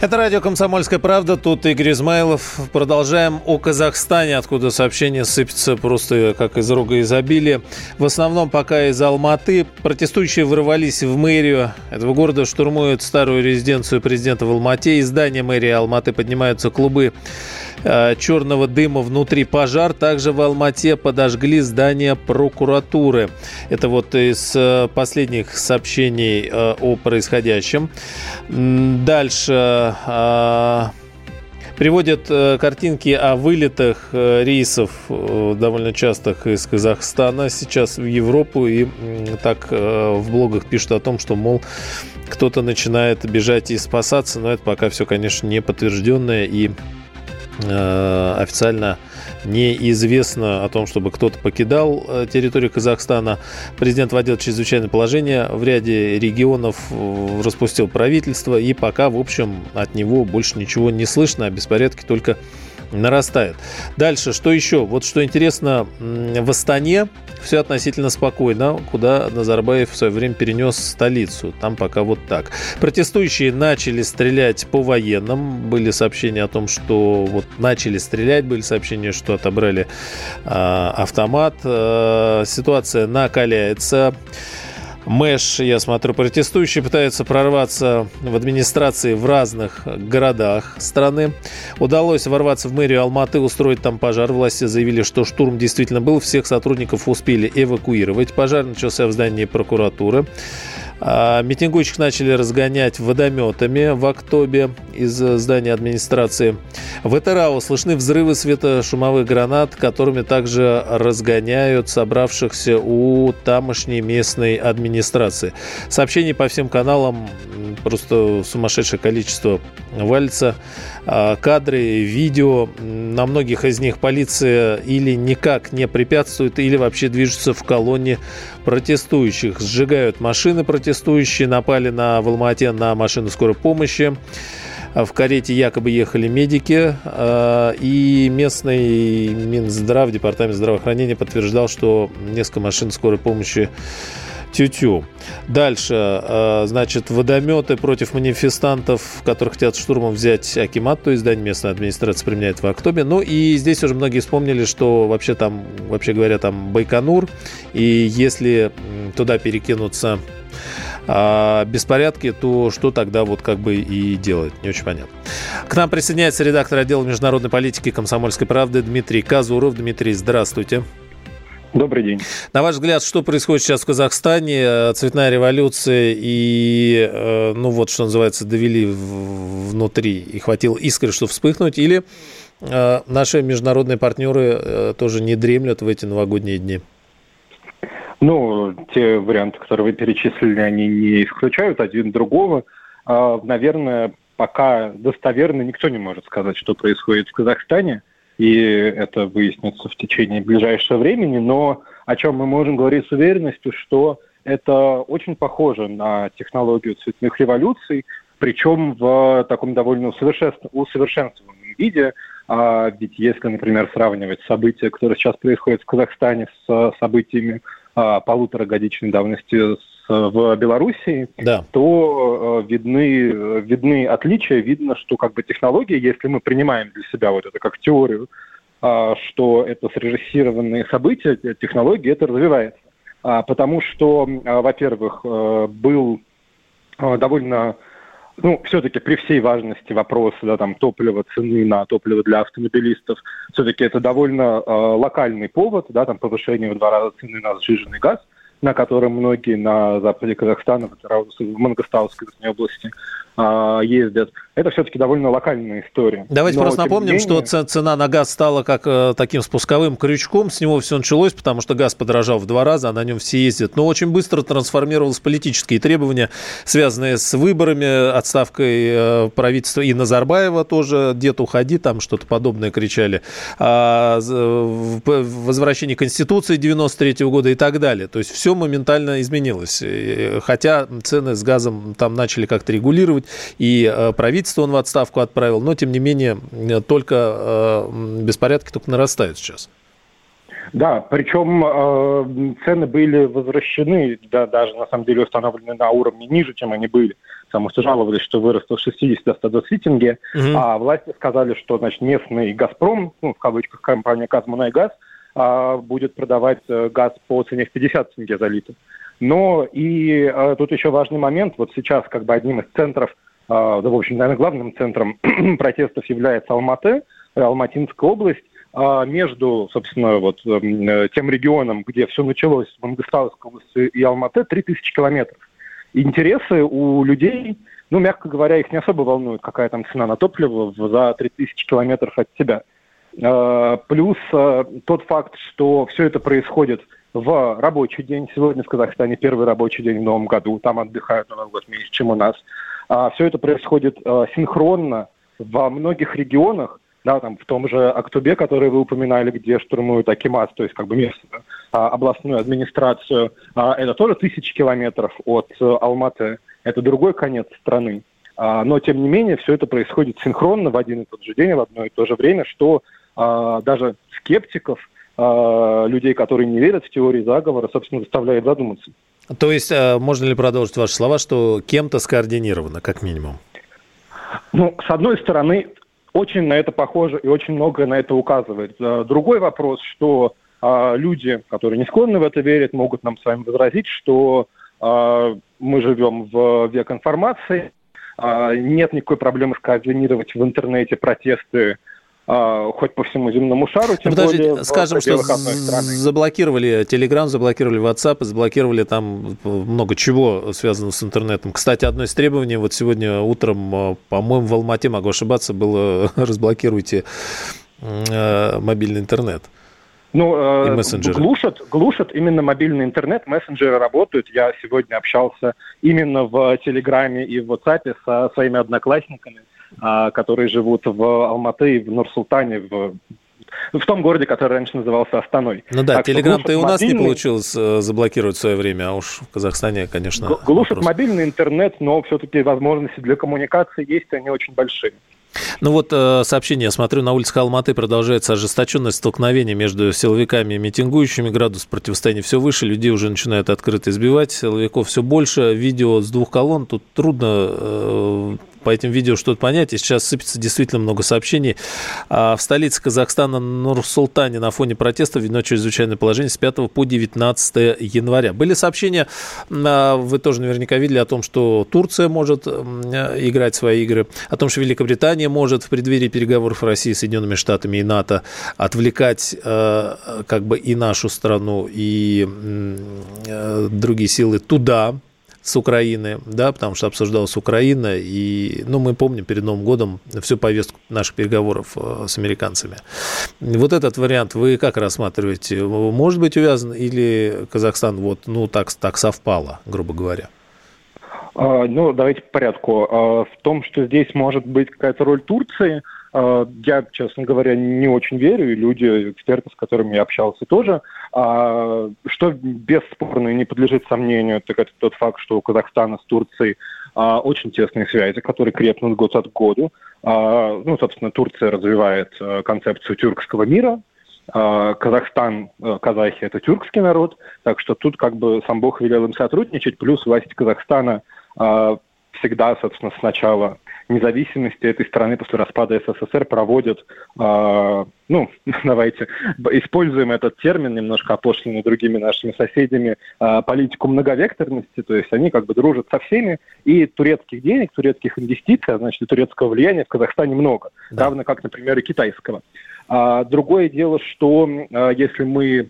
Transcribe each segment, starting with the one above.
Это радио «Комсомольская правда». Тут Игорь Измайлов. Продолжаем о Казахстане, откуда сообщения сыпятся просто как из рога изобилия. В основном пока из Алматы. Протестующие ворвались в мэрию этого города, штурмуют старую резиденцию президента в Алмате. Из здания мэрии Алматы поднимаются клубы черного дыма внутри пожар. Также в Алмате подожгли здание прокуратуры. Это вот из э, последних сообщений э, о происходящем. Дальше приводят картинки о вылетах рейсов довольно частых из Казахстана сейчас в Европу и так в блогах пишут о том, что, мол, кто-то начинает бежать и спасаться, но это пока все, конечно, не подтвержденное и Э, официально неизвестно о том, чтобы кто-то покидал э, территорию Казахстана. Президент вводил чрезвычайное положение в ряде регионов, э, распустил правительство, и пока, в общем, от него больше ничего не слышно, а беспорядки только нарастает. Дальше, что еще? Вот что интересно, в Астане все относительно спокойно, куда Назарбаев в свое время перенес столицу. Там пока вот так. Протестующие начали стрелять по военным. Были сообщения о том, что вот начали стрелять, были сообщения, что отобрали э, автомат. Э, ситуация накаляется. Мэш, я смотрю, протестующие пытаются прорваться в администрации в разных городах страны. Удалось ворваться в мэрию Алматы, устроить там пожар. Власти заявили, что штурм действительно был. Всех сотрудников успели эвакуировать. Пожар начался в здании прокуратуры. А, митингующих начали разгонять водометами в Актобе из здания администрации. В Этерау слышны взрывы светошумовых гранат, которыми также разгоняют собравшихся у тамошней местной администрации. Сообщений по всем каналам просто сумасшедшее количество валится. А, кадры, видео, на многих из них полиция или никак не препятствует, или вообще движется в колонне протестующих. Сжигают машины протестующие, напали на в Алмате на машину скорой помощи. В карете якобы ехали медики, а, и местный Минздрав, департамент здравоохранения подтверждал, что несколько машин скорой помощи Тю-тю. Дальше, э, значит, водометы против манифестантов, которые хотят штурмом взять Акимат, то есть здание местной администрации применяет в Актобе. Ну и здесь уже многие вспомнили, что вообще там, вообще говоря, там Байконур, и если туда перекинуться а беспорядки, то что тогда вот как бы и делать? Не очень понятно. К нам присоединяется редактор отдела международной политики комсомольской правды Дмитрий Казуров. Дмитрий, здравствуйте. Добрый день. На ваш взгляд, что происходит сейчас в Казахстане? Э, цветная революция и, э, ну вот, что называется, довели внутри и хватило искры, чтобы вспыхнуть? Или э, наши международные партнеры тоже не дремлют в эти новогодние дни? Ну, те варианты, которые вы перечислили, они не исключают один другого. А, наверное, пока достоверно никто не может сказать, что происходит в Казахстане – и это выяснится в течение ближайшего времени, но о чем мы можем говорить с уверенностью, что это очень похоже на технологию цветных революций, причем в таком довольно усовершенствованном виде. А ведь если, например, сравнивать события, которые сейчас происходят в Казахстане с событиями а, полуторагодичной давности в Белоруссии, да. то э, видны, видны отличия. Видно, что как бы технологии, если мы принимаем для себя вот это как теорию, э, что это срежиссированные события, технологии это развивается. А, потому что, э, во-первых, э, был э, довольно ну, все-таки при всей важности вопроса, да, там, топлива, цены на топливо для автомобилистов, все-таки это довольно э, локальный повод, да, там, повышение в два раза цены на сжиженный газ – на котором многие на западе Казахстана, в Мангостауской области, а, ездят. Это все-таки довольно локальная история. Давайте Но, просто напомним, менее... что цена на газ стала как э, таким спусковым крючком. С него все началось, потому что газ подорожал в два раза, а на нем все ездят. Но очень быстро трансформировалось политические требования, связанные с выборами, отставкой э, правительства и Назарбаева тоже. Дед, уходи, там что-то подобное кричали. А, возвращение Конституции 93 -го года и так далее. То есть все моментально изменилось. Хотя цены с газом там начали как-то регулировать хоть и э, правительство он в отставку отправил, но тем не менее только беспорядки только нарастают сейчас. Да, причем э, цены были возвращены, да, даже на самом деле установлены на уровне ниже, чем они были. Потому что жаловались, что выросло с 60 до 120 тенге, угу. а власти сказали, что значит, местный «Газпром», ну, в кавычках компания «Казмунайгаз», э, будет продавать э, газ по цене в 50 тенге за литр. Но и э, тут еще важный момент. Вот сейчас как бы одним из центров, э, да, в общем, наверное, главным центром протестов является Алматы, Алматинская область. А между, собственно, вот эм, тем регионом, где все началось, в Мангостауской области и Алматы, 3000 километров. Интересы у людей, ну, мягко говоря, их не особо волнует, какая там цена на топливо за 3000 километров от себя. А, плюс э, тот факт, что все это происходит в рабочий день. Сегодня в Казахстане первый рабочий день в новом году. Там отдыхают Новый год меньше, чем у нас. А все это происходит э, синхронно во многих регионах да, там в том же Актубе, который вы упоминали, где штурмуют Акимас, то есть как бы местную а, областную администрацию, а, это тоже тысячи километров от а, Алматы, это другой конец страны. А, но, тем не менее, все это происходит синхронно в один и тот же день, в одно и то же время, что даже скептиков, а, людей, которые не верят в теории заговора, собственно, заставляет задуматься. То есть, а, можно ли продолжить ваши слова, что кем-то скоординировано, как минимум? Ну, с одной стороны, очень на это похоже и очень многое на это указывает. Другой вопрос, что люди, которые не склонны в это верить, могут нам с вами возразить, что мы живем в век информации, нет никакой проблемы скоординировать в интернете протесты а, хоть по всему земному шару, тем Подождите, более скажем, что заблокировали Telegram, заблокировали WhatsApp, заблокировали там много чего связано с интернетом. Кстати, одно из требований, вот сегодня утром, а, по-моему, в Алмате, могу ошибаться, было разблокируйте э, мобильный интернет. Ну, э, глушат, глушат именно мобильный интернет, мессенджеры работают. Я сегодня общался именно в Телеграме и в WhatsApp со своими одноклассниками а, которые живут в Алматы в Нур-Султане, в в том городе, который раньше назывался Астаной. Ну да, Телеграм-то и у нас мобильный... не получилось э, заблокировать в свое время, а уж в Казахстане, конечно... Глушат вопрос. мобильный интернет, но все-таки возможности для коммуникации есть, они очень большие. Ну вот э, сообщение, я смотрю, на улице Алматы продолжается ожесточенное столкновение между силовиками и митингующими. Градус противостояния все выше, людей уже начинают открыто избивать, силовиков все больше. Видео с двух колонн, тут трудно э, по этим видео что-то понять. И сейчас сыпется действительно много сообщений. А в столице Казахстана Нур-Султане на фоне протестов введено чрезвычайное положение с 5 по 19 января. Были сообщения, а, вы тоже наверняка видели, о том, что Турция может играть свои игры, о том, что Великобритания может в преддверии переговоров России с Соединенными Штатами и НАТО отвлекать а, как бы и нашу страну, и а, другие силы туда, с Украины, да, потому что обсуждалась Украина, и, ну, мы помним перед Новым годом всю повестку наших переговоров э, с американцами. Вот этот вариант вы как рассматриваете? Может быть увязан или Казахстан вот, ну, так, так совпало, грубо говоря? А, ну, давайте по порядку. А, в том, что здесь может быть какая-то роль Турции – я, честно говоря, не очень верю, и люди, эксперты, с которыми я общался, тоже. А, что бесспорно и не подлежит сомнению, так это тот факт, что у Казахстана с Турцией а, очень тесные связи, которые крепнут год от года. Ну, собственно, Турция развивает концепцию тюркского мира, Казахстан, казахи – это тюркский народ, так что тут как бы сам Бог велел им сотрудничать, плюс власти Казахстана всегда, собственно, с начала независимости этой страны после распада СССР проводят, э, ну, давайте, используем этот термин, немножко опошленный другими нашими соседями, э, политику многовекторности, то есть они как бы дружат со всеми, и турецких денег, турецких инвестиций, а значит, и турецкого влияния в Казахстане много, да. равно как, например, и китайского. А, другое дело, что а, если мы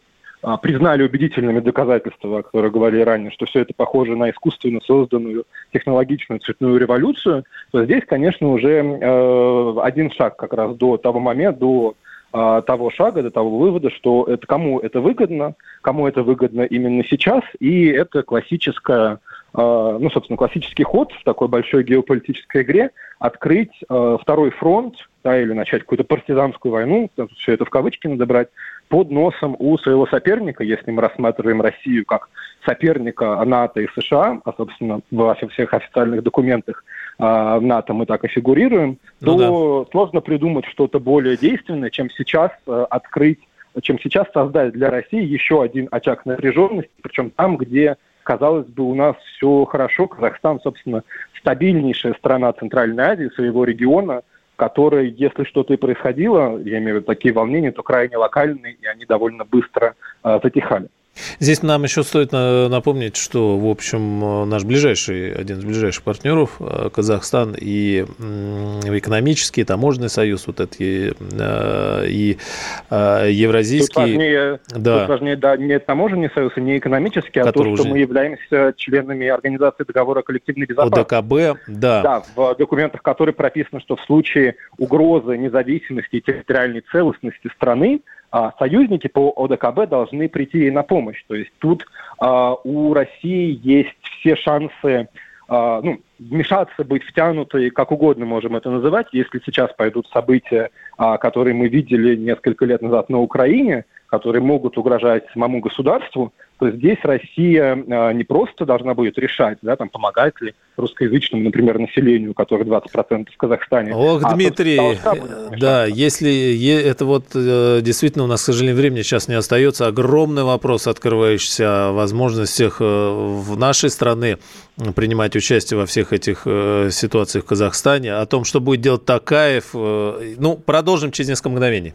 признали убедительными доказательства, которые говорили ранее, что все это похоже на искусственно созданную технологичную цветную революцию, то здесь, конечно, уже э, один шаг как раз до того момента, до э, того шага, до того вывода, что это кому это выгодно, кому это выгодно именно сейчас, и это классическая ну, собственно, классический ход в такой большой геополитической игре открыть э, второй фронт, да, или начать какую-то партизанскую войну, все это в кавычки надо брать, под носом у своего соперника, если мы рассматриваем Россию как соперника НАТО и США, а, собственно, во всех официальных документах в НАТО мы так и фигурируем, ну, то да. сложно придумать что-то более действенное, чем сейчас открыть, чем сейчас создать для России еще один очаг напряженности, причем там, где казалось бы, у нас все хорошо. Казахстан, собственно, стабильнейшая страна Центральной Азии, своего региона, которая, если что-то и происходило, я имею в виду такие волнения, то крайне локальные, и они довольно быстро э, затихали. Здесь нам еще стоит напомнить, что, в общем, наш ближайший, один из ближайших партнеров, э, Казахстан, и экономический, и таможенный союз, вот эти, э, и э, евразийский... Тут важнее, да. тут важнее да, не таможенный союз, и не экономический, а то, что мы являемся членами Организации договора коллективной безопасности. ОДКБ, да. Да, в документах, которые прописано, что в случае угрозы независимости и территориальной целостности страны, союзники по ОДКБ должны прийти ей на помощь. То есть тут а, у России есть все шансы а, ну, вмешаться, быть втянутой, как угодно можем это называть, если сейчас пойдут события, а, которые мы видели несколько лет назад на Украине, которые могут угрожать самому государству, то здесь Россия а, не просто должна будет решать, да, там, помогать ли русскоязычному, например, населению, которое 20% в Казахстане. Ох, а Дмитрий, да, если это вот э, действительно у нас, к сожалению, времени сейчас не остается, огромный вопрос, открывающийся о возможностях э, в нашей стране принимать участие во всех этих э, ситуациях в Казахстане, о том, что будет делать Такаев. Ну, продолжим через несколько мгновений.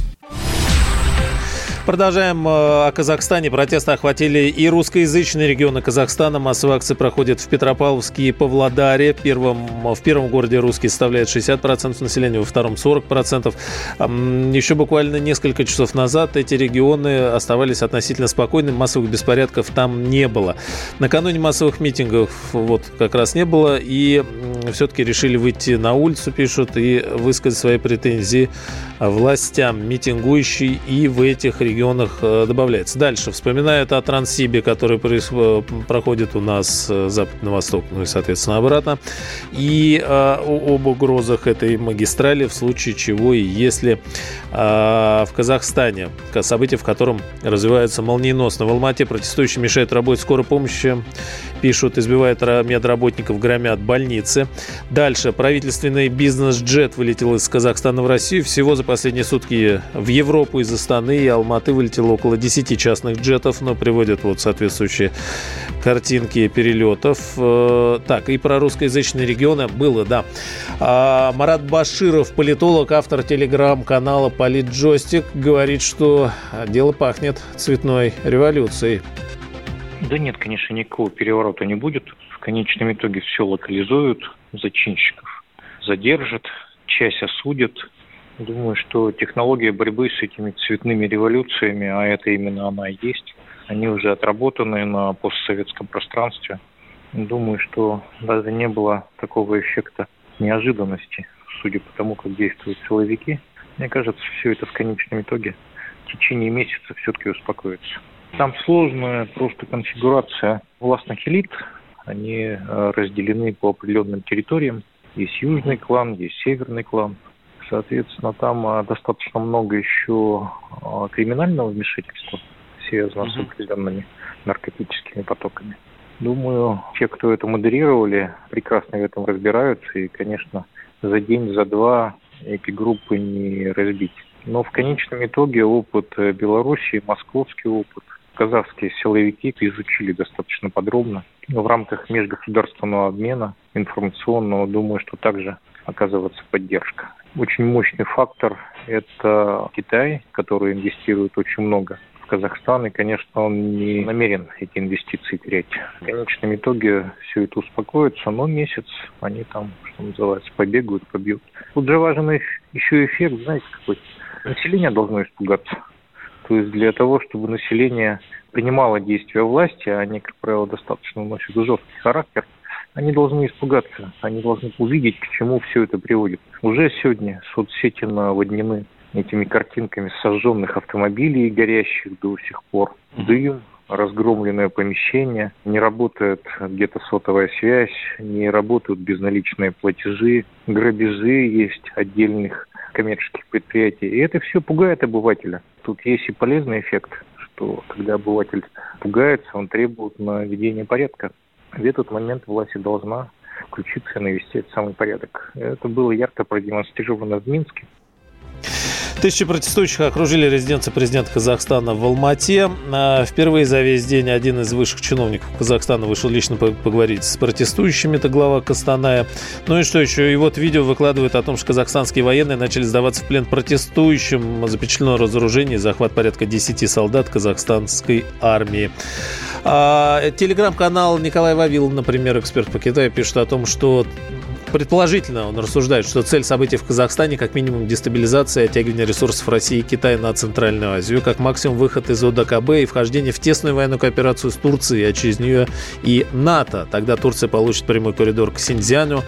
Продолжаем э, о Казахстане. Протесты охватили и русскоязычные регионы Казахстана. Массовые акции проходят в Петропавловске и Павлодаре. Первым, в первом городе русские составляют 60% населения, во втором 40%. Еще буквально несколько часов назад эти регионы оставались относительно спокойными. Массовых беспорядков там не было. Накануне массовых митингов вот как раз не было. И все-таки решили выйти на улицу, пишут, и высказать свои претензии властям. Митингующие и в этих регионах регионах э, добавляется. Дальше. Вспоминают о Транссибе, который э, проходит у нас э, запад на восток, ну и, соответственно, обратно. И об угрозах этой магистрали в случае чего и если в Казахстане событие, в котором развивается молниеносно. В Алмате протестующие мешают работе скорой помощи, пишут, избивают медработников, громят больницы. Дальше. Правительственный бизнес-джет вылетел из Казахстана в Россию. Всего за последние сутки в Европу из Астаны и Алматы Алматы вылетело около 10 частных джетов, но приводят вот соответствующие картинки перелетов. Э, так, и про русскоязычные регионы было, да. А, Марат Баширов, политолог, автор телеграм-канала Политджойстик, говорит, что дело пахнет цветной революцией. Да нет, конечно, никакого переворота не будет. В конечном итоге все локализуют, зачинщиков задержат, часть осудят, Думаю, что технология борьбы с этими цветными революциями, а это именно она и есть, они уже отработаны на постсоветском пространстве. Думаю, что даже не было такого эффекта неожиданности, судя по тому, как действуют силовики. Мне кажется, все это в конечном итоге в течение месяца все-таки успокоится. Там сложная просто конфигурация властных элит. Они э, разделены по определенным территориям. Есть южный клан, есть северный клан – Соответственно, там а, достаточно много еще а, криминального вмешательства, связанного угу. с определенными наркотическими потоками. Думаю, те, кто это модерировали, прекрасно в этом разбираются. И, конечно, за день, за два эти группы не разбить. Но в конечном итоге опыт э, Беларуси, московский опыт, казахские силовики изучили достаточно подробно. В рамках межгосударственного обмена информационного, думаю, что также оказывается поддержка. Очень мощный фактор – это Китай, который инвестирует очень много в Казахстан, и, конечно, он не намерен эти инвестиции терять. В конечном итоге все это успокоится, но месяц они там, что называется, побегают, побьют. Тут же важен еще эффект, знаете, какой? Население должно испугаться. То есть для того, чтобы население принимало действия власти, а они, как правило, достаточно носят жесткий характер – они должны испугаться, они должны увидеть, к чему все это приводит. Уже сегодня соцсети наводнены этими картинками сожженных автомобилей, горящих до сих пор, дым, разгромленное помещение, не работает где-то сотовая связь, не работают безналичные платежи, грабежи есть отдельных коммерческих предприятий. И это все пугает обывателя. Тут есть и полезный эффект, что когда обыватель пугается, он требует наведения порядка. В этот момент власть должна включиться и навести этот самый порядок. Это было ярко продемонстрировано в Минске. Тысячи протестующих окружили резиденцию президента Казахстана в Алмате. А, впервые за весь день один из высших чиновников Казахстана вышел лично поговорить с протестующими. Это глава Костаная. Ну и что еще? И вот видео выкладывают о том, что казахстанские военные начали сдаваться в плен протестующим. Запечатлено разоружение и захват порядка 10 солдат казахстанской армии. А, телеграм-канал Николай Вавил, например, эксперт по Китаю, пишет о том, что Предположительно, он рассуждает, что цель событий в Казахстане как минимум дестабилизация и оттягивание ресурсов России и Китая на Центральную Азию, как максимум выход из ОДКБ и вхождение в тесную военную кооперацию с Турцией, а через нее и НАТО. Тогда Турция получит прямой коридор к Синьцзяню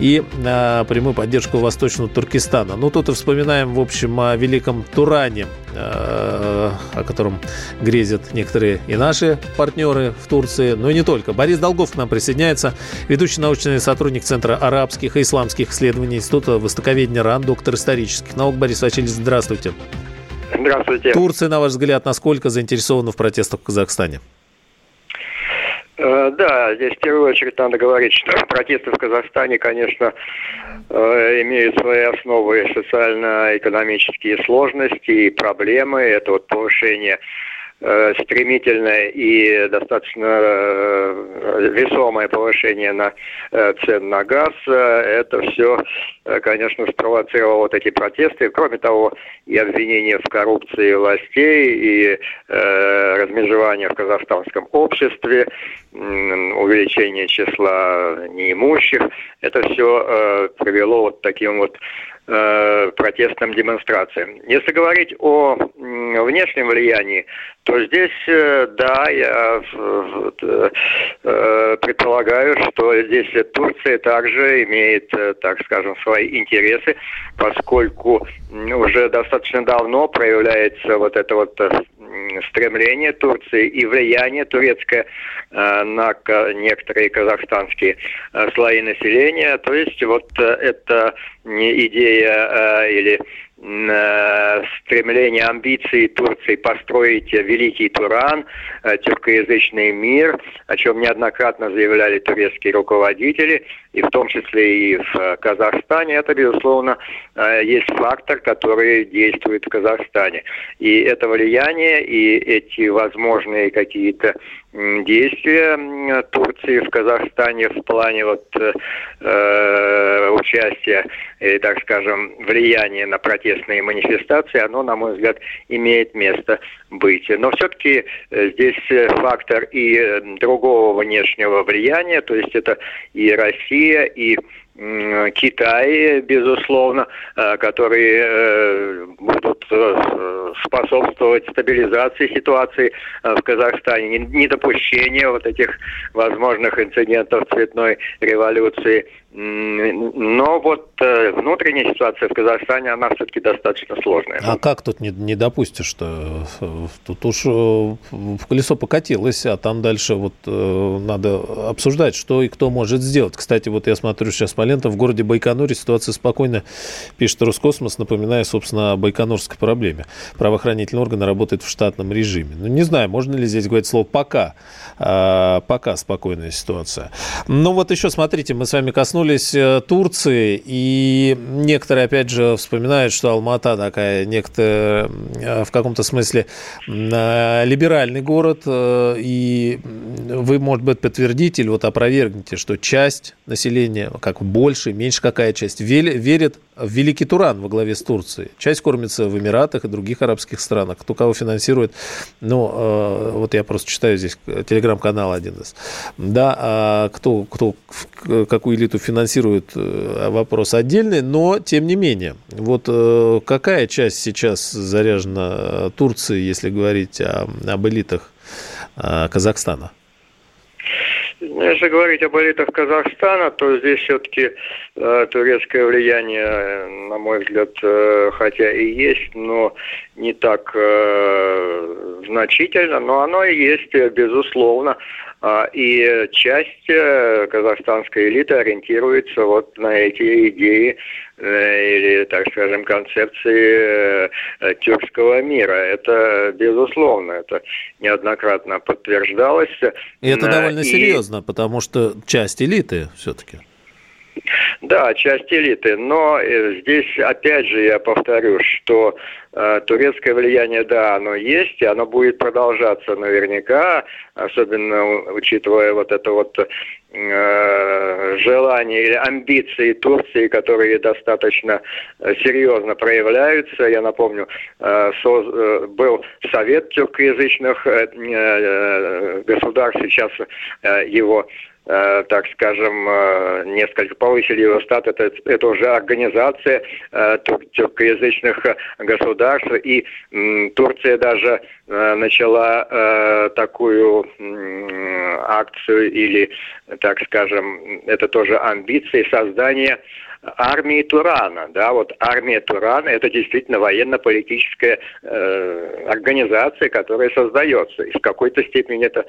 и э, прямую поддержку Восточного Туркестана. Ну, тут и вспоминаем, в общем, о Великом Туране, э, о котором грезят некоторые и наши партнеры в Турции, но и не только. Борис Долгов к нам присоединяется, ведущий научный сотрудник Центра Араб арабских и исламских исследований Института востоковедения РАН, доктор исторических наук Борис Васильевич, здравствуйте. Здравствуйте. Турция, на ваш взгляд, насколько заинтересована в протестах в Казахстане? Э, да, здесь в первую очередь надо говорить, что протесты в Казахстане, конечно, э, имеют свои основы социально-экономические сложности и проблемы. Это вот повышение стремительное и достаточно э, весомое повышение на э, цен на газ, это все, конечно, спровоцировало вот эти протесты. Кроме того, и обвинения в коррупции властей, и размежевание в казахстанском обществе, увеличение числа неимущих, это все привело вот таким вот э, протестным демонстрациям. Если говорить о внешнем влиянии, то здесь, э, да, я э, предполагаю, что здесь Турция также имеет, э, так скажем, свои интересы, поскольку уже достаточно давно проявляется вот это вот стремление Турции и влияние турецкое на некоторые казахстанские слои населения. То есть вот это идея или Э, стремление, амбиции Турции построить великий Туран, э, тюркоязычный мир, о чем неоднократно заявляли турецкие руководители, и в том числе и в Казахстане, это, безусловно, э, есть фактор, который действует в Казахстане. И это влияние, и эти возможные какие-то действия Турции в Казахстане в плане вот э, участия или, так скажем, влияния на протестные манифестации, оно, на мой взгляд, имеет место быть. Но все-таки э, здесь фактор и э, другого внешнего влияния, то есть это и Россия, и Китай, безусловно, э, которые э, будут э, способствовать стабилизации ситуации в Казахстане, недопущению вот этих возможных инцидентов цветной революции – но вот э, внутренняя ситуация в Казахстане, она все-таки достаточно сложная. А как тут не, не допустишь, что тут уж э, в колесо покатилось, а там дальше вот э, надо обсуждать, что и кто может сделать. Кстати, вот я смотрю сейчас по лентам, в городе Байконуре ситуация спокойна, пишет Роскосмос, напоминая, собственно, о байконурской проблеме. Правоохранительные органы работают в штатном режиме. Ну, не знаю, можно ли здесь говорить слово «пока». А, пока спокойная ситуация. Ну, вот еще, смотрите, мы с вами коснулись коснулись э, Турции, и некоторые, опять же, вспоминают, что Алмата такая некто э, в каком-то смысле э, либеральный город, и вы, может быть, подтвердите или вот опровергнете, что часть населения, как больше, меньше какая часть, верит в Великий Туран во главе с Турцией. Часть кормится в Эмиратах и других арабских странах. Кто кого финансирует, ну, вот я просто читаю здесь телеграм-канал один из. Да, а кто, кто какую элиту финансирует, э, вопрос отдельный, но тем не менее. Вот э, какая часть сейчас заряжена Турции, если говорить о, об элитах э, Казахстана? Если говорить об элитах Казахстана, то здесь все-таки э, турецкое влияние, на мой взгляд, э, хотя и есть, но не так э, значительно, но оно и есть, безусловно. А, и часть э, казахстанской элиты ориентируется вот на эти идеи э, или, так скажем, концепции э, тюркского мира. Это безусловно, это неоднократно подтверждалось. И это довольно и... серьезно, потому что часть элиты все-таки. Да, часть элиты. Но э, здесь, опять же, я повторю, что э, турецкое влияние, да, оно есть, и оно будет продолжаться наверняка, особенно учитывая вот это вот э, желание или амбиции Турции, которые достаточно э, серьезно проявляются. Я напомню, был совет тюркоязычных государств, сейчас его так скажем, э, несколько повысили статус. Это, это уже организация э, тюркоязычных государств. И Турция даже начала такую акцию или, так скажем, это тоже амбиции создания армии Турана. Да, вот армия Турана – это действительно военно-политическая э, организация, которая создается. И в какой-то степени это,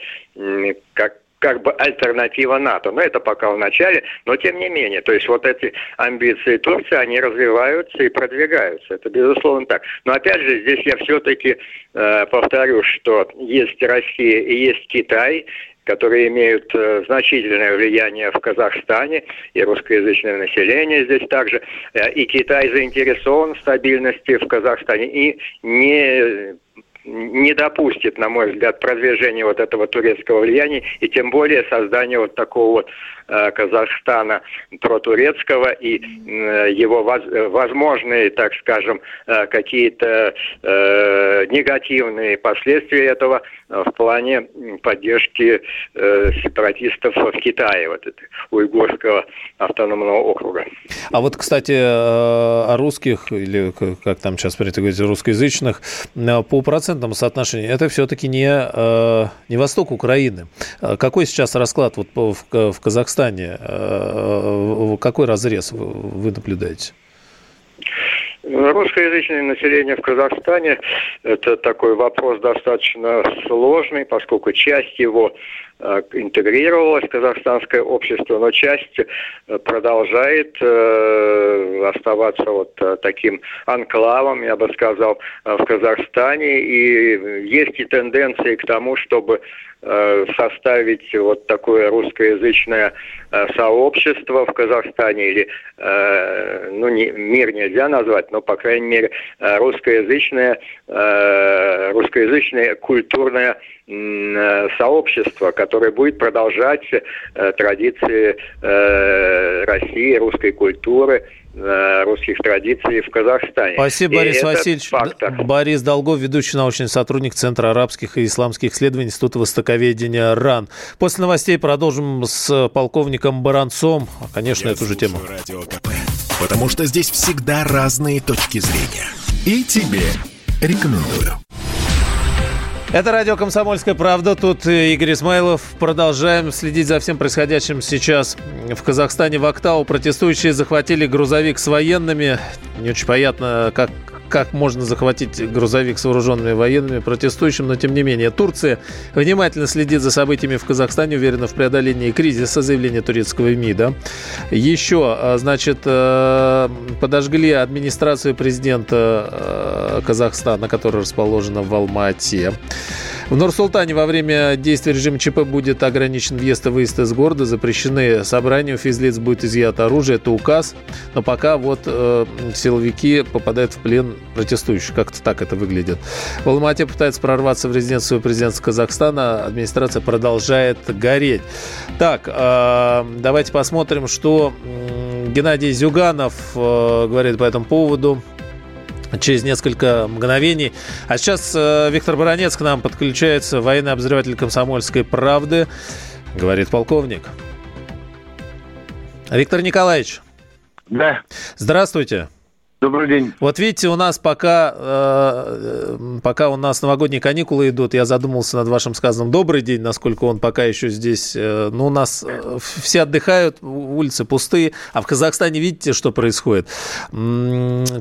как как бы альтернатива НАТО. Но это пока в начале, но тем не менее. То есть вот эти амбиции Турции, они развиваются и продвигаются. Это безусловно так. Но опять же, здесь я все-таки э, повторю, что есть Россия и есть Китай, которые имеют э, значительное влияние в Казахстане, и русскоязычное население здесь также. Э, и Китай заинтересован в стабильности в Казахстане и не не допустит, на мой взгляд, продвижения вот этого турецкого влияния и тем более создания вот такого вот Э, Казахстана протурецкого и э, его возможные, так скажем, э, какие-то негативные последствия этого в плане поддержки сепаратистов в Китае, вот это, уйгурского автономного округа. А вот, кстати, о русских, или как там сейчас принято говорить, русскоязычных, по процентному соотношению, это все-таки не, не восток Украины. Какой сейчас расклад вот в Казахстане? Казахстане, э, какой разрез вы наблюдаете? Русскоязычное население в Казахстане – это такой вопрос достаточно сложный, поскольку часть его э, интегрировалась в казахстанское общество, но часть э, продолжает оставаться вот таким анклавом, я бы сказал, в Казахстане. И есть и тенденции к тому, чтобы Э, составить вот такое русскоязычное э, сообщество в Казахстане или э, ну не, мир нельзя назвать, но по крайней мере русскоязычное русскоязычное культурное сообщество, которое будет продолжать традиции России, русской культуры, Э, русских традиций в Казахстане. Спасибо, Борис и Васильевич. Борис Долгов, ведущий научный сотрудник Центра арабских и исламских исследований Института востоковедения РАН. После новостей продолжим с полковником Баранцом. Конечно, Я эту же тему. Радио КП, потому что здесь всегда разные точки зрения. И тебе рекомендую. Это радио «Комсомольская правда». Тут Игорь Исмайлов. Продолжаем следить за всем происходящим сейчас в Казахстане. В Актау протестующие захватили грузовик с военными. Не очень понятно, как как можно захватить грузовик с вооруженными военными протестующим, но тем не менее. Турция внимательно следит за событиями в Казахстане, уверена в преодолении кризиса, заявление турецкого МИДа. Еще, а, значит, э, подожгли администрацию президента э, Казахстана, которая расположена в Алмате. В Нур-Султане во время действия режима ЧП будет ограничен въезд и выезд из города, запрещены собрания, у физлиц будет изъято оружие, это указ. Но пока вот э, силовики попадают в плен протестующих, как-то так это выглядит. В Алмате пытается прорваться в резиденцию президента Казахстана, администрация продолжает гореть. Так, э, давайте посмотрим, что Геннадий Зюганов э, говорит по этому поводу через несколько мгновений. А сейчас э, Виктор Баранец к нам подключается, военный обозреватель комсомольской правды, говорит полковник. Виктор Николаевич. Да. Здравствуйте. Добрый день. Вот видите, у нас пока, э, пока у нас новогодние каникулы идут, я задумался над вашим сказанным «добрый день», насколько он пока еще здесь. Э, ну, у нас э, все отдыхают, улицы пустые, а в Казахстане видите, что происходит.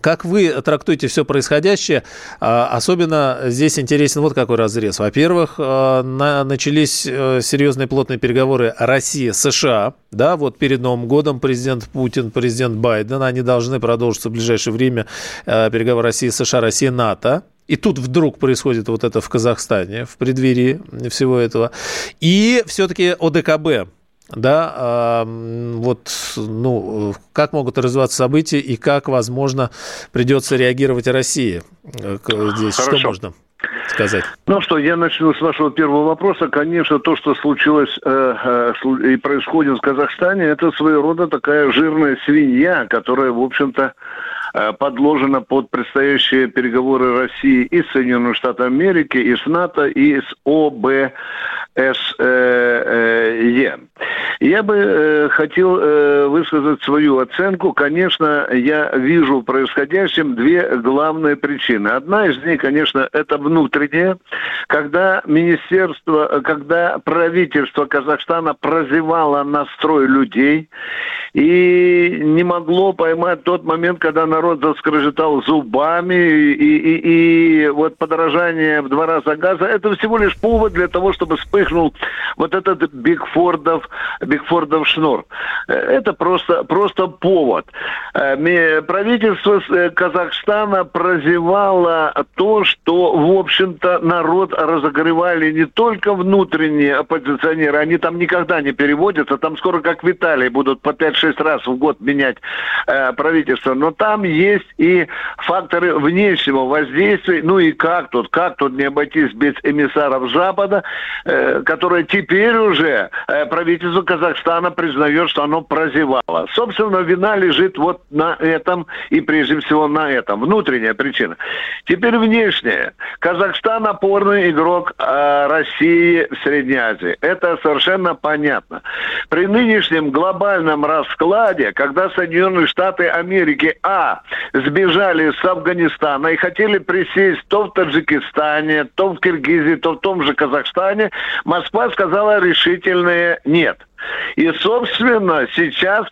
Как вы трактуете все происходящее? А, особенно здесь интересен вот какой разрез. Во-первых, начались серьезные плотные переговоры Россия-США, да, вот перед Новым годом президент Путин, президент Байден, они должны продолжиться в ближайшее ближайшее время э, переговоры России, США, Россия, НАТО. И тут вдруг происходит вот это в Казахстане, в преддверии всего этого. И все-таки ОДКБ, да, вот, ну, как могут развиваться события и как, возможно, придется реагировать России э, здесь, Хорошо. что можно? сказать? Ну что, я начну с вашего первого вопроса. Конечно, то, что случилось э, э, и происходит в Казахстане, это своего рода такая жирная свинья, которая, в общем-то, Э, подложена под предстоящие переговоры России и с Соединенными Америки, и с НАТО, и с ОБСЕ. Я бы э, хотел э, высказать свою оценку. Конечно, я вижу в происходящем две главные причины. Одна из них, конечно, это внутренняя, когда министерство, когда правительство Казахстана прозевало настрой людей и не могло поймать тот момент, когда народ заскрежетал зубами, и, и, и вот подорожание в два раза газа, это всего лишь повод для того, чтобы вспыхнул вот этот Бикфордов, Бикфордов шнур. Это просто, просто повод. Э, правительство э, Казахстана прозевало то, что, в общем-то, народ разогревали не только внутренние оппозиционеры, они там никогда не переводятся, там скоро как в Италии будут по 5-6 раз в год менять э, правительство, но там есть и факторы внешнего воздействия, ну и как тут, как тут не обойтись без эмиссаров Запада, э, которые теперь уже э, правительство Казахстана признает, что оно прозевало. Собственно, вина лежит вот на этом и прежде всего на этом. Внутренняя причина. Теперь внешняя. Казахстан опорный игрок э, России в Средней Азии. Это совершенно понятно. При нынешнем глобальном раскладе, когда Соединенные Штаты Америки, а, сбежали с Афганистана и хотели присесть то в Таджикистане, то в Киргизии, то в том же Казахстане, Москва сказала решительное «нет». И, собственно, сейчас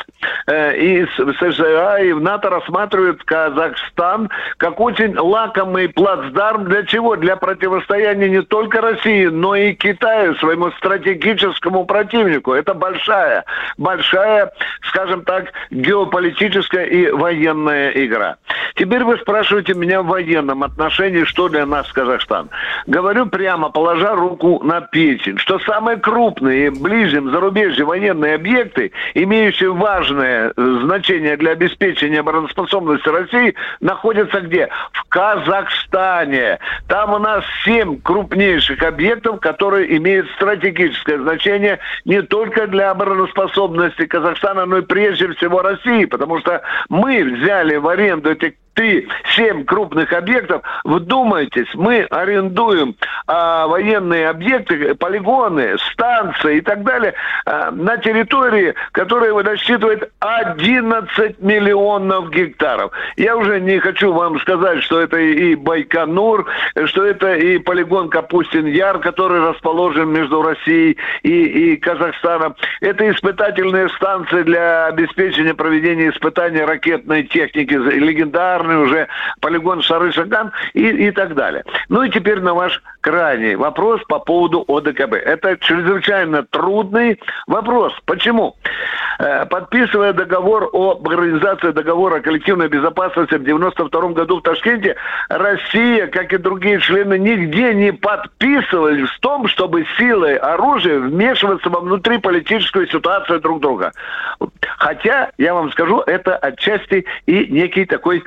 э, и США, и в НАТО рассматривают Казахстан как очень лакомый плацдарм. Для чего? Для противостояния не только России, но и Китаю, своему стратегическому противнику. Это большая, большая, скажем так, геополитическая и военная игра. Теперь вы спрашиваете меня в военном отношении, что для нас Казахстан. Говорю прямо, положа руку на печень, что самые крупные ближнем зарубежье же военные объекты, имеющие важное э, значение для обеспечения обороноспособности России, находятся где? В Казахстане. Там у нас семь крупнейших объектов, которые имеют стратегическое значение не только для обороноспособности Казахстана, но и прежде всего России, потому что мы взяли в аренду эти ты семь крупных объектов, вдумайтесь, мы арендуем а, военные объекты, полигоны, станции и так далее а, на территории, которая насчитывает 11 миллионов гектаров. Я уже не хочу вам сказать, что это и Байконур, что это и полигон Капустин-Яр, который расположен между Россией и, и Казахстаном. Это испытательные станции для обеспечения проведения испытаний ракетной техники, легендарные популярный уже полигон Шары-Шаган и, и так далее. Ну и теперь на ваш крайний вопрос по поводу ОДКБ. Это чрезвычайно трудный вопрос. Почему? Э, подписывая договор об организации договора о коллективной безопасности в 92 году в Ташкенте, Россия, как и другие члены, нигде не подписывались в том, чтобы силой оружия вмешиваться во внутриполитическую ситуацию друг друга. Хотя, я вам скажу, это отчасти и некий такой э,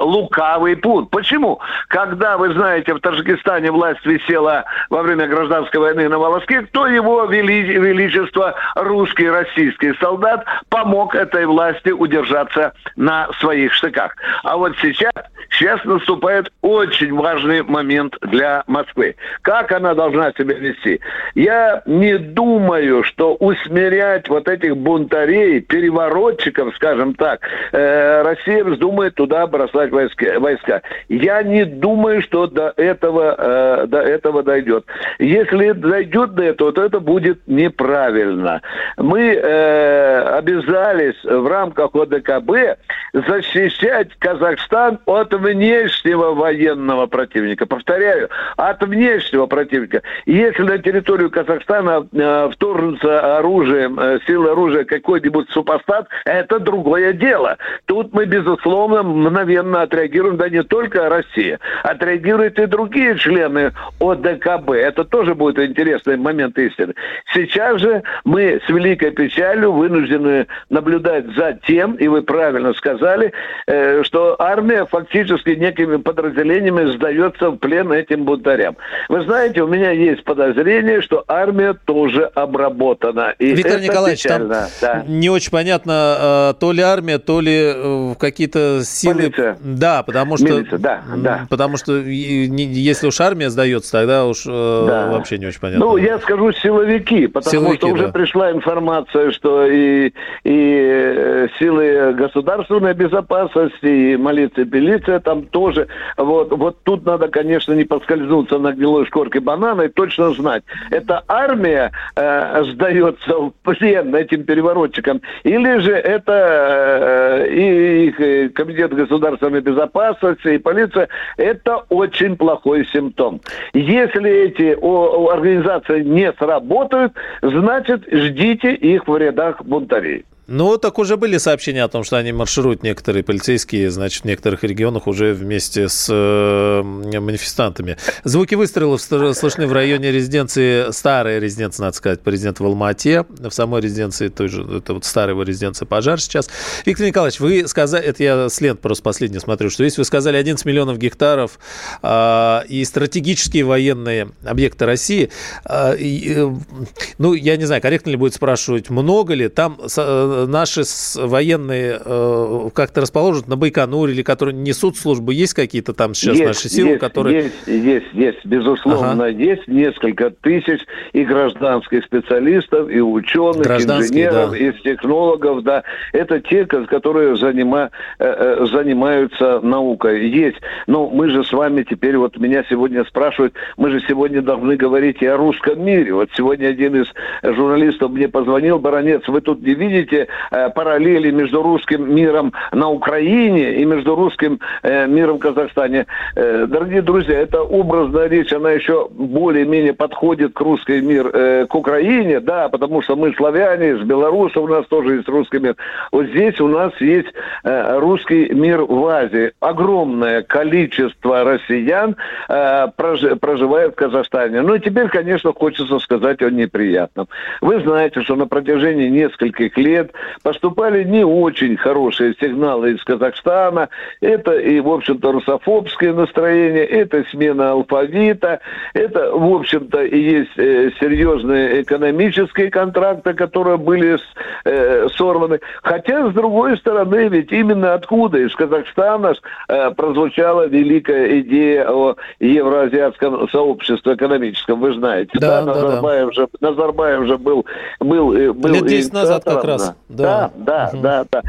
лукавый пункт. Почему? Когда, вы знаете, в Таджикистане власть висела во время гражданской войны на волоске, кто его вели, величество, русский, российский солдат, помог этой власти удержаться на своих штыках. А вот сейчас, сейчас наступает очень важный момент для Москвы. Как она должна себя вести? Я не думаю, что усмирять вот этих бунтарей, переворотчиков, скажем так, э, Россия вздумает туда бросать послать войска. войска. Я не думаю, что до этого, э, до этого дойдет. Если дойдет до этого, то это будет неправильно. Мы э, обязались в рамках ОДКБ защищать Казахстан от внешнего военного противника. Повторяю, от внешнего противника. Если на территорию Казахстана э, вторгнутся оружием, э, силы оружия какой-нибудь супостат, это другое дело. Тут мы, безусловно, мгновенно отреагируем, да не только Россия, отреагируют и другие члены ОДКБ. Это тоже будет интересный момент истины. Сейчас же мы с великой печалью вынуждены наблюдать за тем, и вы правильно сказали, э, что армия фактически некими подразделениями сдается в плен этим бунтарям. Вы знаете, у меня есть подозрение, что армия тоже обработана. И Виктор Николаевич, печально. там да. не очень понятно, э, то ли армия, то ли э, какие-то силы... Полиция. Да, потому что... Милиция, да, да. Потому что если уж армия сдается, тогда уж да. вообще не очень понятно. Ну, я скажу силовики, потому силовики, что уже да. пришла информация, что и, и силы государственной безопасности, и милиция, милиция там тоже. Вот, вот тут надо, конечно, не поскользнуться на гнилой шкурке банана и точно знать, это армия э, сдается в плен этим переворотчикам, или же это э, и их Комитет государственной безопасности, и полиция, это очень плохой симптом. Если эти организации не сработают, значит, ждите их в рядах бунтарей. Ну, так уже были сообщения о том, что они маршируют некоторые полицейские, значит, в некоторых регионах уже вместе с э, манифестантами. Звуки выстрелов слышны в районе резиденции, старой резиденции, надо сказать, президента в Алмате. В самой резиденции, той же, это вот старая резиденция пожар сейчас. Виктор Николаевич, вы сказали, это я след просто последний смотрю, что если вы сказали 11 миллионов гектаров э, и стратегические военные объекты России, э, э, ну, я не знаю, корректно ли будет спрашивать, много ли, там э, наши военные э, как-то расположены на Байконуре или которые несут службу? Есть какие-то там сейчас есть, наши силы, есть, которые... Есть, есть, есть, безусловно, ага. есть несколько тысяч и гражданских специалистов, и ученых, инженеров, да. и технологов, да. Это те, которые занима, э, э, занимаются наукой. Есть. Но мы же с вами теперь, вот меня сегодня спрашивают, мы же сегодня должны говорить и о русском мире. Вот сегодня один из журналистов мне позвонил, Баронец, вы тут не видите параллели между русским миром на Украине и между русским э, миром в Казахстане. Э, дорогие друзья, это образная речь, она еще более-менее подходит к русский мир, к Украине, да, потому что мы славяне, с Беларуси у нас тоже есть русский мир. Вот здесь у нас есть русский мир в Азии. Огромное количество россиян проживает в Казахстане. Ну и теперь, конечно, хочется сказать о неприятном. Вы знаете, что на протяжении нескольких лет поступали не очень хорошие сигналы из Казахстана. Это и, в общем-то, русофобское настроение, это смена алфавита, это, в общем-то, и есть э, серьезные экономические контракты, которые были э, сорваны. Хотя, с другой стороны, ведь именно откуда из Казахстана э, прозвучала великая идея о евроазиатском сообществе экономическом, вы знаете. Да, да, Назарбаев, да. Же, Назарбаев же был... был, был Лет 10 назад как раз. Да, да, угу. да, да.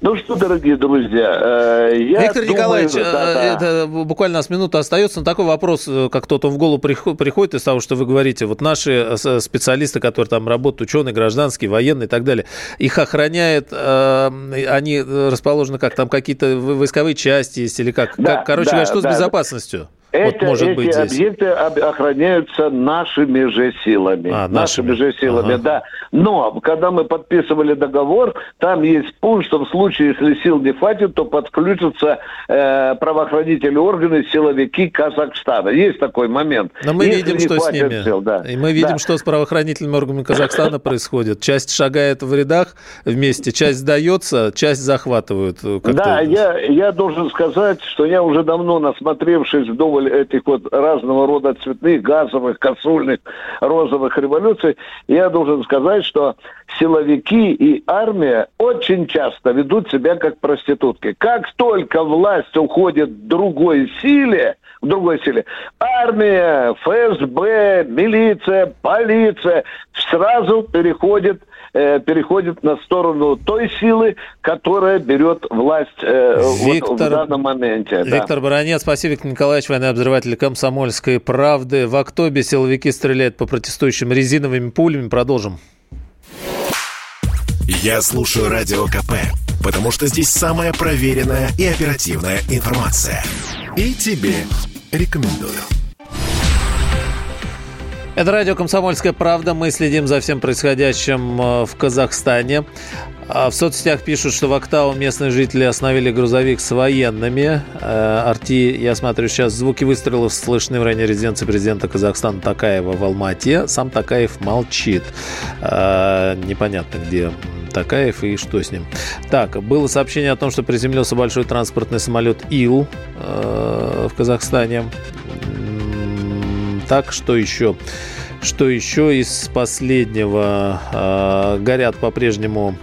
Ну что, дорогие друзья, э, я Виктор думаю, Николаевич, да, да. это буквально у нас минута остается. Но такой вопрос, э, как кто-то в голову приходит из того, что вы говорите. Вот наши э, специалисты, которые там работают, ученые, гражданские, военные и так далее, их охраняет, они расположены как там какие-то войсковые части есть или как? Да, Короче да, говоря, что да. с безопасностью? Это, вот может эти быть объекты охраняются нашими же силами. А, нашими. нашими же силами, ага. да. Но когда мы подписывали договор, там есть пункт, что в случае, если сил не хватит, то подключатся э, правоохранительные органы, силовики Казахстана. Есть такой момент. Но мы если видим, что с ними. Сил, да. И мы видим, да. что с правоохранительными органами Казахстана происходит. Часть шагает в рядах вместе, часть сдается, часть захватывают. Да, я, я должен сказать, что я уже давно насмотревшись вдоволь роль этих вот разного рода цветных, газовых, косульных, розовых революций, я должен сказать, что силовики и армия очень часто ведут себя как проститутки. Как только власть уходит другой силе, к другой силе, армия, ФСБ, милиция, полиция сразу переходит э, переходит на сторону той силы, которая берет власть э, Виктор, вот в данном моменте. Виктор да. Баранец, спасибо, Виктор Николаевич, военный обозреватель комсомольской правды. В Октобе силовики стреляют по протестующим резиновыми пулями. Продолжим. Я слушаю Радио КП, потому что здесь самая проверенная и оперативная информация. И тебе рекомендую. Это радио «Комсомольская правда». Мы следим за всем происходящим э, в Казахстане. А в соцсетях пишут, что в Октау местные жители остановили грузовик с военными. Э, Арти, я смотрю, сейчас звуки выстрелов слышны в районе резиденции президента Казахстана Такаева в Алмате. Сам Такаев молчит. Э, непонятно, где Такаев и что с ним. Так, было сообщение о том, что приземлился большой транспортный самолет Ил в Казахстане. Так, что еще? Что еще из последнего? Э, горят по-прежнему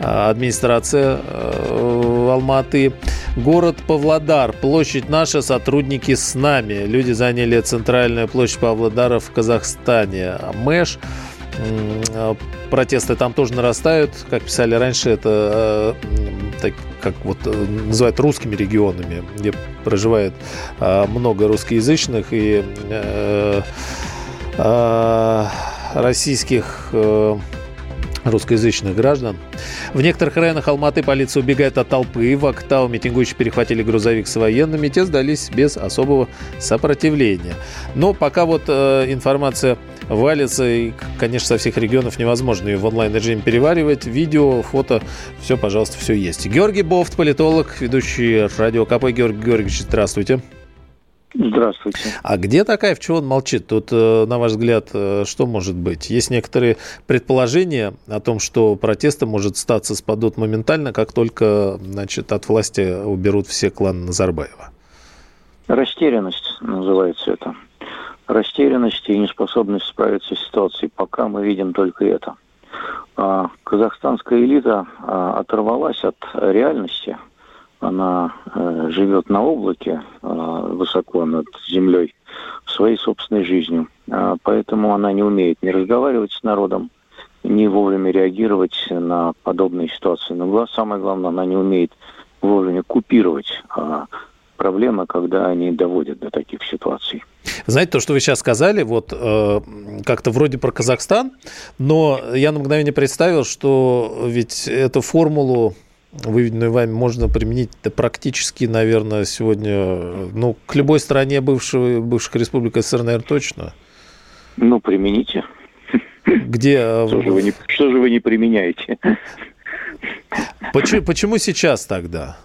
а, администрация э, Алматы. Город Павлодар. Площадь наша, сотрудники с нами. Люди заняли центральную площадь Павлодара в Казахстане. Мэш протесты там тоже нарастают. Как писали раньше, это э, так, как вот э, называют русскими регионами, где проживает э, много русскоязычных и российских русскоязычных граждан. В некоторых районах Алматы полиция убегает от толпы. В Актау митингующие перехватили грузовик с военными. Те сдались без особого сопротивления. Но пока вот э, информация валится, и, конечно, со всех регионов невозможно ее в онлайн-режиме переваривать. Видео, фото, все, пожалуйста, все есть. Георгий Бофт, политолог, ведущий радио КП. Георгий Георгиевич, здравствуйте. Здравствуйте. А где такая, в чего он молчит? Тут, э, на ваш взгляд, э, что может быть? Есть некоторые предположения о том, что протесты может статься спадут моментально, как только значит, от власти уберут все кланы Назарбаева. Растерянность называется это. Растерянность и неспособность справиться с ситуацией. Пока мы видим только это. А казахстанская элита а, оторвалась от реальности – она э, живет на облаке э, высоко над землей своей собственной жизнью. Э, поэтому она не умеет не разговаривать с народом, не вовремя реагировать на подобные ситуации. Но самое главное, она не умеет вовремя купировать э, проблемы, когда они доводят до таких ситуаций. Знаете, то, что вы сейчас сказали, вот э, как-то вроде про Казахстан, но я на мгновение представил, что ведь эту формулу выведенную вами, можно применить -то практически, наверное, сегодня, ну, к любой стране бывшего, бывших республик СССР, наверное, точно. Ну, примените. Где... Э, что же вы не, что же вы не применяете? Почему, почему сейчас тогда?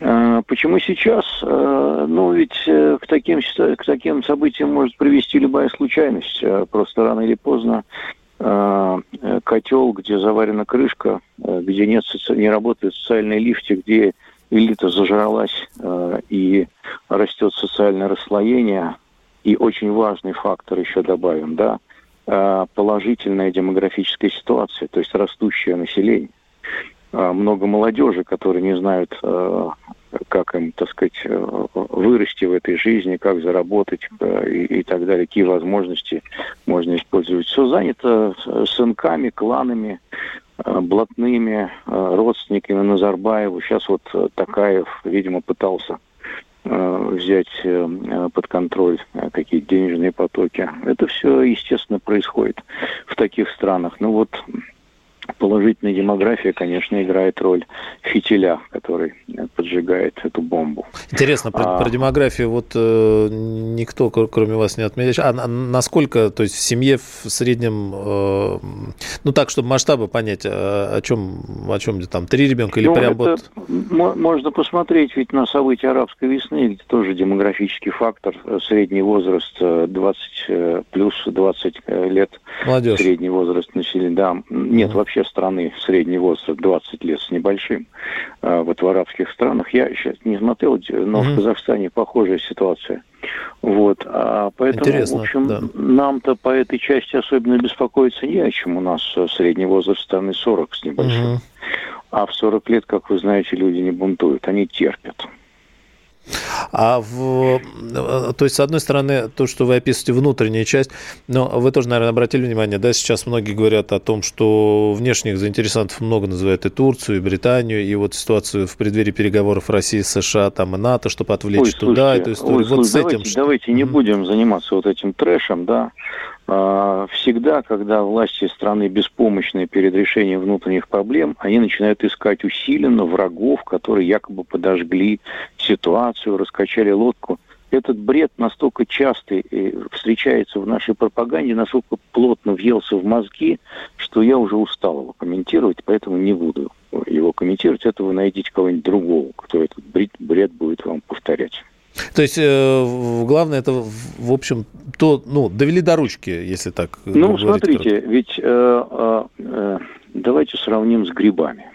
А, почему сейчас? А, ну, ведь э, к таким, к таким событиям может привести любая случайность. Просто рано или поздно Э, котел, где заварена крышка, э, где нет, не работают социальные лифты, где элита зажралась э, и растет социальное расслоение. И очень важный фактор еще добавим, да, положительная демографическая ситуация, то есть растущее население. Много молодежи, которые не знают как им, так сказать, э, вырасти в этой жизни, как заработать э, и, и так далее, какие возможности можно использовать. Все занято сынками, кланами, э, блатными, родственниками Назарбаева. Сейчас вот Такаев, видимо, пытался взять под контроль какие-то денежные потоки. Это все, естественно, происходит в таких странах. Ну вот положительная демография, конечно, играет роль фитиля, который поджигает эту бомбу. Интересно, про, а... про демографию вот э, никто, кроме вас, не отметил. А, а насколько, то есть в семье в среднем, э, ну так, чтобы масштабы понять, о, о чем, о чем там, три ребенка или ну, прям вот... Можно посмотреть ведь на события арабской весны, где тоже демографический фактор, э, средний возраст 20 э, э, плюс 20 лет. Молодежь. Средний возраст населения, да. Нет, mm. Вообще страны средний возраст 20 лет с небольшим. А, вот в арабских странах, я сейчас не смотрел, но угу. в Казахстане похожая ситуация. Вот, а поэтому, Интересно, в общем, да. нам-то по этой части особенно беспокоиться не о чем. У нас средний возраст страны 40 с небольшим. Угу. А в 40 лет, как вы знаете, люди не бунтуют, они терпят. А в, э, то есть, с одной стороны, то, что вы описываете внутренняя часть, но вы тоже, наверное, обратили внимание, да, сейчас многие говорят о том, что внешних заинтересантов много называют и Турцию, и Британию, и вот ситуацию в преддверии переговоров России США, там и НАТО, чтобы отвлечь ой, туда слушайте, эту историю. Ой, вот слушайте, с этим. Давайте, что... давайте не будем заниматься вот этим трэшем, да. А, всегда, когда власти страны беспомощны перед решением внутренних проблем, они начинают искать усиленно врагов, которые якобы подожгли ситуацию, раскачали лодку. Этот бред настолько часто э, встречается в нашей пропаганде, настолько плотно въелся в мозги, что я уже устал его комментировать, поэтому не буду его комментировать. Это вы найдите кого-нибудь другого, кто этот бред будет вам повторять. То есть э, главное это, в общем, то, ну, довели до ручки, если так. Ну, смотрите, коротко. ведь э, э, э, давайте сравним с грибами.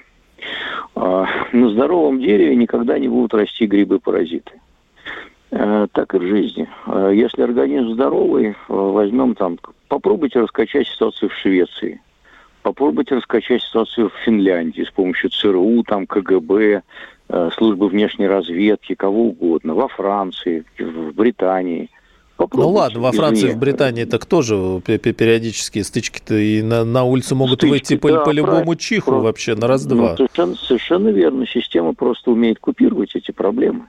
Э, на здоровом дереве никогда не будут расти грибы-паразиты. Э, так и в жизни. Э, если организм здоровый, э, возьмем там, попробуйте раскачать ситуацию в Швеции. Попробуйте раскачать ситуацию в Финляндии с помощью ЦРУ, там, КГБ, Э, службы внешней разведки, кого угодно, во Франции, в Британии. Попробуйте, ну ладно, во Франции, в Британии так тоже периодические стычки-то и на, на улицу могут Стычки, выйти по, да, по любому чиху про... вообще на раз-два. Ну, совершенно, совершенно верно. Система просто умеет купировать эти проблемы.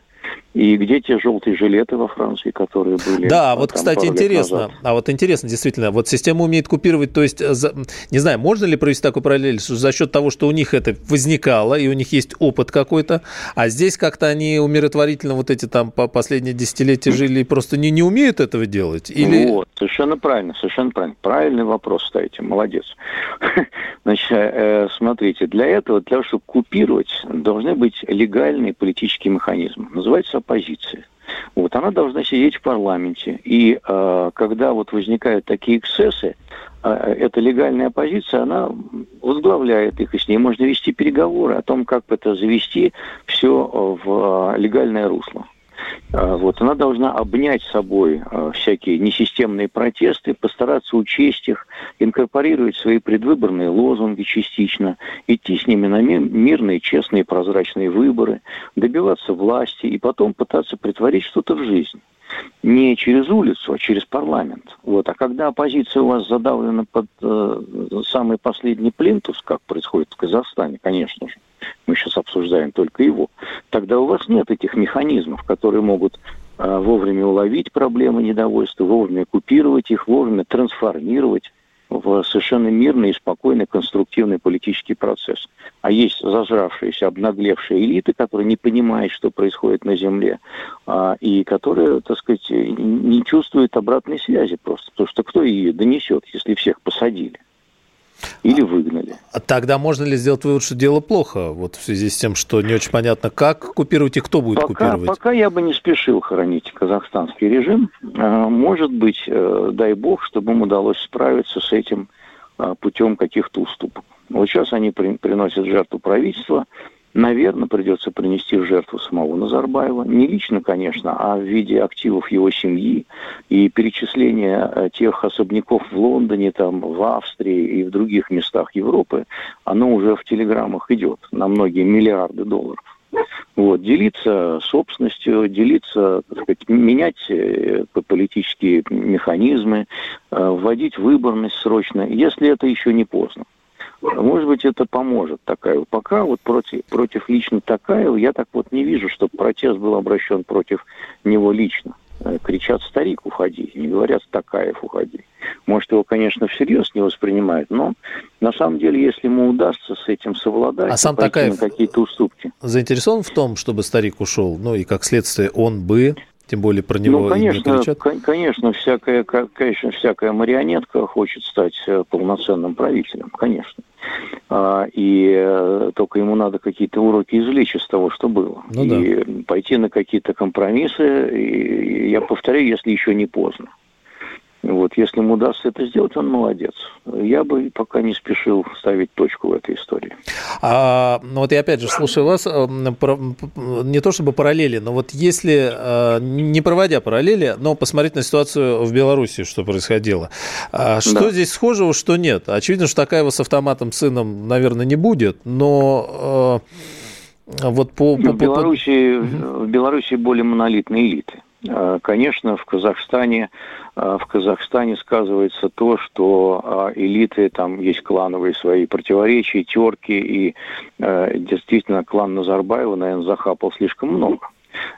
И где те желтые жилеты во Франции, которые были? Да, вот, кстати, интересно. А вот интересно, действительно, вот система умеет купировать, то есть, за, не знаю, можно ли провести такую параллель, что за счет того, что у них это возникало, и у них есть опыт какой-то, а здесь как-то они умиротворительно вот эти там по последние десятилетия жили и просто не, не умеют этого делать? Или... Вот, совершенно правильно, совершенно правильно. Правильный вопрос ставите, молодец. Значит, э, смотрите, для этого, для того, чтобы купировать, должны быть легальные политические механизмы. Называется оппозиция. Вот, она должна сидеть в парламенте. И э, когда вот возникают такие эксцессы, э, эта легальная оппозиция, она возглавляет их, и с ней можно вести переговоры о том, как это завести все в э, легальное русло. А, вот, она должна обнять собой а, всякие несистемные протесты, постараться учесть их, инкорпорировать свои предвыборные лозунги частично, идти с ними на мирные, честные, прозрачные выборы, добиваться власти и потом пытаться притворить что-то в жизнь не через улицу, а через парламент. Вот. А когда оппозиция у вас задавлена под э, самый последний плинтус, как происходит в Казахстане, конечно же, мы сейчас обсуждаем только его, тогда у вас нет этих механизмов, которые могут э, вовремя уловить проблемы недовольства, вовремя купировать их, вовремя трансформировать в совершенно мирный и спокойный конструктивный политический процесс. А есть зажравшиеся, обнаглевшие элиты, которые не понимают, что происходит на Земле, а, и которые, так сказать, не чувствуют обратной связи просто. Потому что кто ее донесет, если всех посадили? Или выгнали. А тогда можно ли сделать вывод, что дело плохо, вот в связи с тем, что не очень понятно, как купировать и кто будет пока, купировать? Пока я бы не спешил хоронить казахстанский режим. А, может быть, э, дай бог, чтобы им удалось справиться с этим а, путем каких-то уступок. Вот сейчас они приносят жертву правительства, наверное, придется принести в жертву самого Назарбаева. Не лично, конечно, а в виде активов его семьи и перечисления э, тех особняков в Лондоне, там, в Австрии и в других местах Европы, оно уже в телеграммах идет на многие миллиарды долларов. Вот, делиться собственностью, делиться, так сказать, менять э, политические механизмы, э, вводить выборность срочно, если это еще не поздно. Может быть, это поможет Такаеву. Пока вот против, против лично Такаева я так вот не вижу, чтобы протест был обращен против него лично. Э, кричат «старик, уходи», не говорят «Такаев, уходи». Может, его, конечно, всерьез не воспринимают, но на самом деле, если ему удастся с этим совладать, а сам Такаев какие-то уступки. заинтересован в том, чтобы старик ушел? Ну и как следствие он бы тем более про него ну, конечно, кричат. Конечно, всякая, конечно, всякая марионетка хочет стать э, полноценным правителем, конечно. А, и э, только ему надо какие-то уроки извлечь из того, что было. Ну, и да. пойти на какие-то компромиссы. И, я повторяю, если еще не поздно. Вот, если ему удастся это сделать, он молодец. Я бы пока не спешил ставить точку в этой истории. А, ну вот я опять же слушаю вас, э, не то чтобы параллели, но вот если, э, не проводя параллели, но посмотреть на ситуацию в Беларуси, что происходило, а что да. здесь схожего, что нет? Очевидно, что такая его с автоматом сыном, наверное, не будет, но э, вот по... по, в, Беларуси, по... в Беларуси более монолитные элиты. Э, конечно, в Казахстане, э, в Казахстане сказывается то, что э, элиты, там есть клановые свои противоречия, терки, и действительно клан Назарбаева, наверное, захапал слишком много.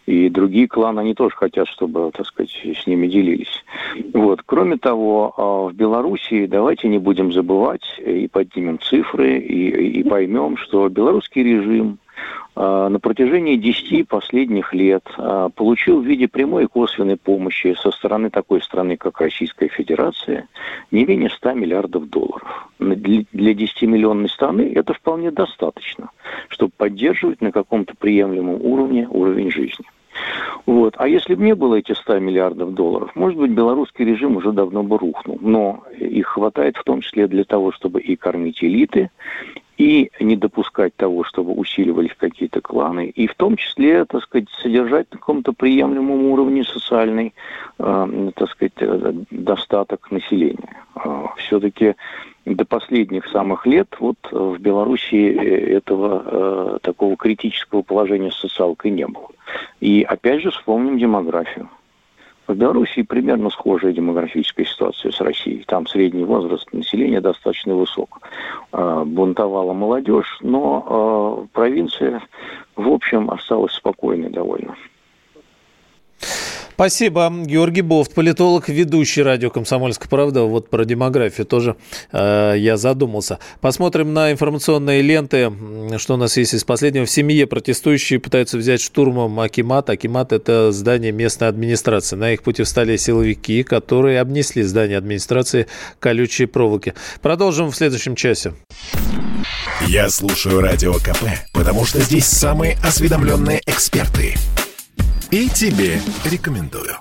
И другие кланы, они тоже хотят, чтобы, так сказать, с ними делились. Вот. Кроме того, в Белоруссии давайте не будем забывать и поднимем цифры, и, и поймем, что белорусский режим а, на протяжении 10 последних лет а, получил в виде прямой и косвенной помощи со стороны такой страны, как Российская Федерация, не менее 100 миллиардов долларов. Для 10-миллионной страны это вполне достаточно, чтобы поддерживать на каком-то приемлемом уровне уровень жизни. Вот. А если бы не было этих 100 миллиардов долларов, может быть, белорусский режим уже давно бы рухнул. Но их хватает в том числе для того, чтобы и кормить элиты, и не допускать того, чтобы усиливались какие-то кланы, и в том числе, так сказать, содержать на каком-то приемлемом уровне социальный, э, так сказать, э, достаток населения. Э, все-таки до последних самых лет вот в Беларуси э, этого э, такого критического положения с социалкой не было. И опять же вспомним демографию. В Белоруссии примерно схожая демографическая ситуация с Россией. Там средний возраст населения достаточно высок. А, бунтовала молодежь, но а, провинция, в общем, осталась спокойной довольно. Спасибо. Георгий Бофт, политолог, ведущий радио «Комсомольская правда». Вот про демографию тоже э, я задумался. Посмотрим на информационные ленты, что у нас есть из последнего. В семье протестующие пытаются взять штурмом Акимат. Акимат – это здание местной администрации. На их пути встали силовики, которые обнесли здание администрации колючей проволоки. Продолжим в следующем часе. Я слушаю радио КП, потому что здесь самые осведомленные эксперты – и тебе рекомендую.